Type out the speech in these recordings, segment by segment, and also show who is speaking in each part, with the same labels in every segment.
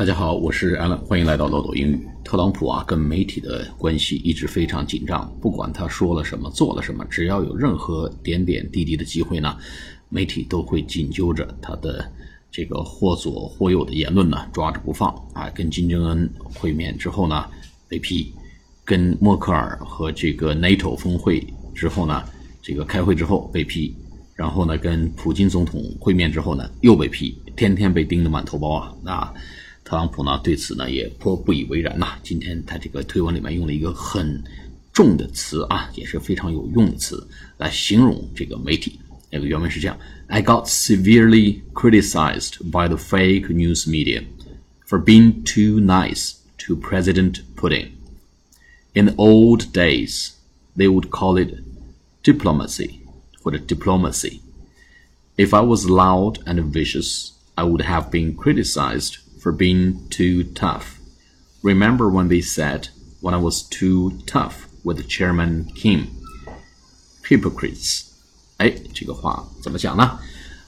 Speaker 1: 大家好，我是 Alan，欢迎来到漏斗英语。特朗普啊，跟媒体的关系一直非常紧张，不管他说了什么，做了什么，只要有任何点点滴滴的机会呢，媒体都会紧揪着他的这个或左或右的言论呢，抓着不放啊。跟金正恩会面之后呢，被批；跟默克尔和这个 NATO 峰会之后呢，这个开会之后被批；然后呢，跟普京总统会面之后呢，又被批，天天被盯得满头包啊，那。特朗普呢对此呢也颇不以为然呐。今天他这个推文里面用了一个很重的词啊，也是非常有用的词来形容这个媒体。那个原文是这样：I got severely criticized by the fake news media for being too nice to President Putin. In the old days, they would call it diplomacy 或者 diplomacy. If I was loud and vicious, I would have been criticized for being too tough. Remember when they said when I was too tough with Chairman Kim? Hypocrites. 哎，这个话怎么讲呢？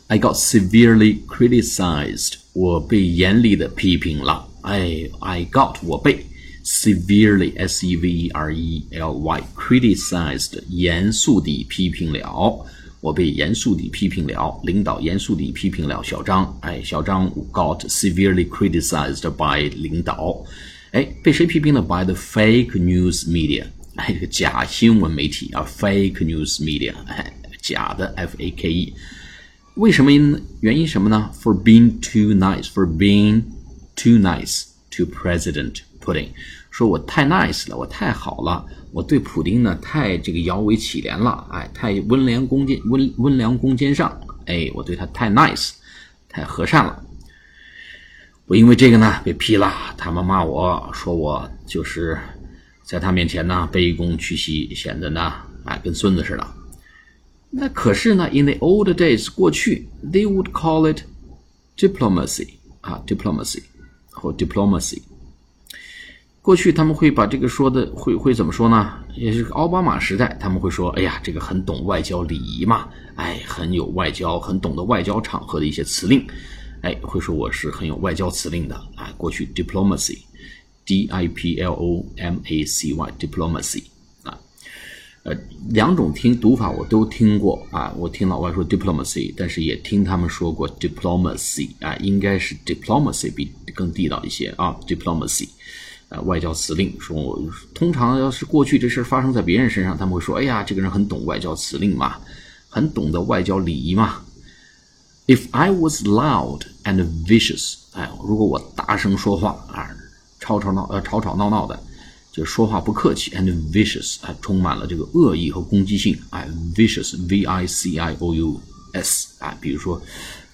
Speaker 1: I got severely criticized. 我被严厉的批评了。哎，I got 我被 severely s e v e r e l y criticized 严肃地批评了。 我被严肃地批评了，领导严肃地批评了小张。哎，小张 got severely criticized by 领导。哎，被谁批评了？By the fake news media。哎，这个假新闻媒体啊，fake news media。哎，假的 F A K E。为什么原因什么呢？For being too nice. For being too nice to President Putin。说我太 nice 了，我太好了。我对普丁呢太这个摇尾乞怜了，哎，太温良恭俭温温良恭俭上，哎，我对他太 nice，太和善了。我因为这个呢被批了，他们骂我说我就是在他面前呢卑躬屈膝，显得呢哎跟孙子似的。那可是呢，in the old days 过去，they would call it diplomacy 啊，diplomacy 或 diplomacy。过去他们会把这个说的会会怎么说呢？也是奥巴马时代，他们会说：“哎呀，这个很懂外交礼仪嘛，哎，很有外交，很懂得外交场合的一些辞令，哎，会说我是很有外交辞令的啊。”过去 diplomacy，d i p l o m a c y，diplomacy 啊，呃，两种听读法我都听过啊，我听老外说 diplomacy，但是也听他们说过 diplomacy 啊，应该是 diplomacy 比更地道一些啊，diplomacy。呃，外交辞令说，通常要是过去这事发生在别人身上，他们会说：“哎呀，这个人很懂外交辞令嘛，很懂得外交礼仪嘛。” If I was loud and vicious，哎，如果我大声说话啊，吵吵闹呃吵吵闹闹的，就说话不客气，and vicious，哎，充满了这个恶意和攻击性，哎，vicious，v i c i o u s，啊，比如说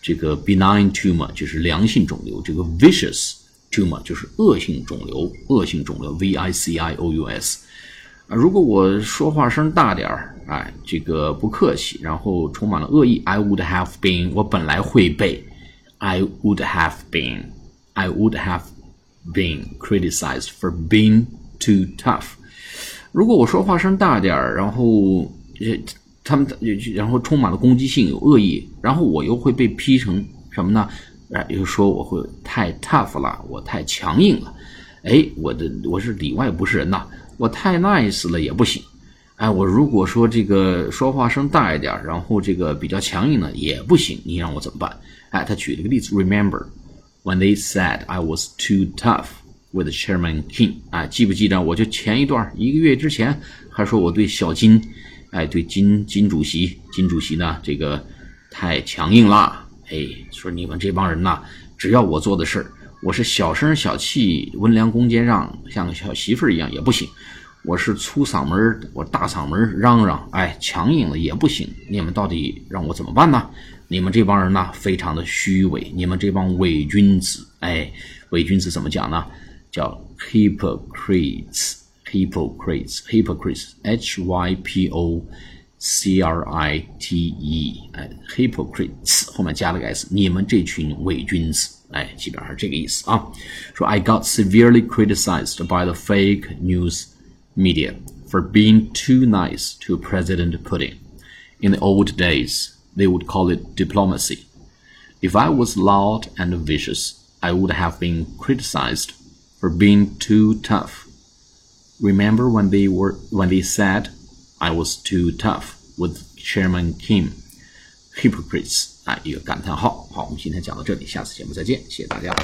Speaker 1: 这个 benign tumor 就是良性肿瘤，这个 vicious。Tumor 就是恶性肿瘤，恶性肿瘤 v i c i o u s 啊，如果我说话声大点儿，哎，这个不客气，然后充满了恶意，I would have been，我本来会被，I would have been，I would have been criticized for being too tough。如果我说话声大点儿，然后他们然后充满了攻击性，有恶意，然后我又会被批成什么呢？哎，又说我会太 tough 了，我太强硬了。哎，我的我是里外不是人呐，我太 nice 了也不行。哎，我如果说这个说话声大一点，然后这个比较强硬呢也不行，你让我怎么办？哎，他举了个例子，Remember when they said I was too tough with Chairman King？哎，记不记得？我就前一段一个月之前还说我对小金，哎，对金金主席，金主席呢这个太强硬了。哎，说你们这帮人呐，只要我做的事儿，我是小声小气、温良恭俭让，像个小媳妇儿一样也不行；我是粗嗓门我大嗓门嚷嚷，哎，强硬了也不行。你们到底让我怎么办呢？你们这帮人呢，非常的虚伪，你们这帮伪君子，哎，伪君子怎么讲呢？叫 hypocrites，hypocrites，hypocrites，h y p o。C R I T E，哎，hypocrites 后面加了个 s，你们这群伪君子，哎，基本上是这个意思啊。说 I got severely criticized by the fake news media for being too nice to President Putin. In the old days, they would call it diplomacy. If I was loud and vicious, I would have been criticized for being too tough. Remember when they were when they said I was too tough with Chairman Kim? Hypocrites 啊，一个感叹号。好，我们今天讲到这里，下次节目再见，谢谢大家。